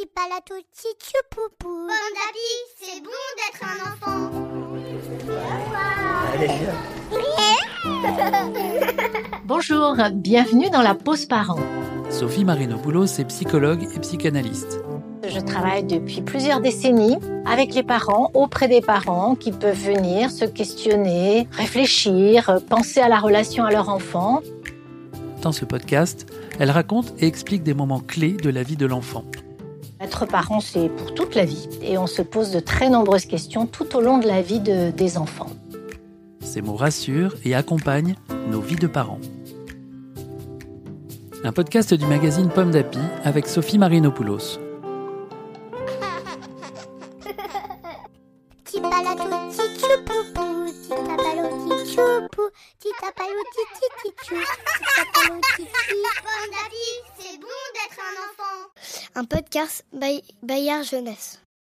Petit palato, poupou. C'est bon d'être un enfant. Bonjour, bienvenue dans la pause parent. Sophie Marinopoulos est psychologue et psychanalyste. Je travaille depuis plusieurs décennies avec les parents, auprès des parents qui peuvent venir se questionner, réfléchir, penser à la relation à leur enfant. Dans ce podcast, elle raconte et explique des moments clés de la vie de l'enfant. Être parent, c'est pour toute la vie et on se pose de très nombreuses questions tout au long de la vie de- des enfants. Ces mots rassurent et accompagnent nos vies de parents. Un podcast du magazine Pomme d'Api avec Sophie Marinopoulos. Petit palato, petit poupou. Petit tapalo, petit choupou. Petit tapalo, petit petit chou. Petit tapalo, petit Pomme d'api, c'est bon d'être un podcast Bay- Bayard Jeunesse.